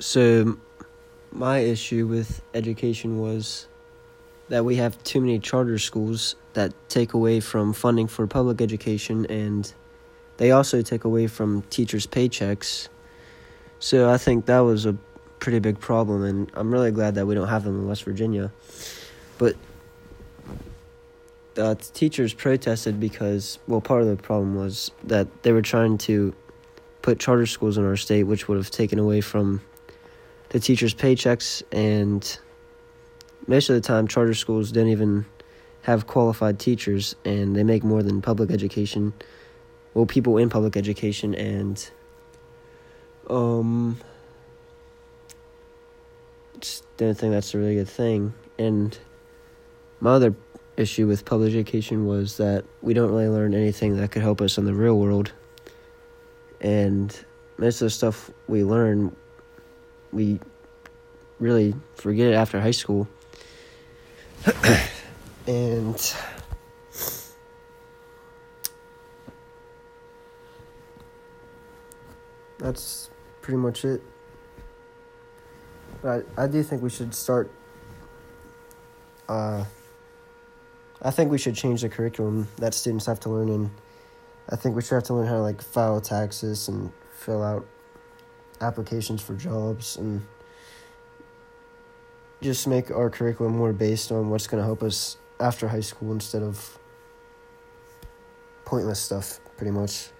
So, my issue with education was that we have too many charter schools that take away from funding for public education and they also take away from teachers' paychecks. So, I think that was a pretty big problem, and I'm really glad that we don't have them in West Virginia. But the teachers protested because, well, part of the problem was that they were trying to put charter schools in our state, which would have taken away from the teachers' paychecks, and most of the time, charter schools don't even have qualified teachers, and they make more than public education. Well, people in public education, and um, just don't think that's a really good thing. And my other issue with public education was that we don't really learn anything that could help us in the real world. And most of the stuff we learn, we really forget it after high school. and that's pretty much it. But I, I do think we should start. Uh, I think we should change the curriculum that students have to learn, and I think we should have to learn how to like file taxes and fill out applications for jobs and just make our curriculum more based on what's going to help us after high school instead of pointless stuff, pretty much.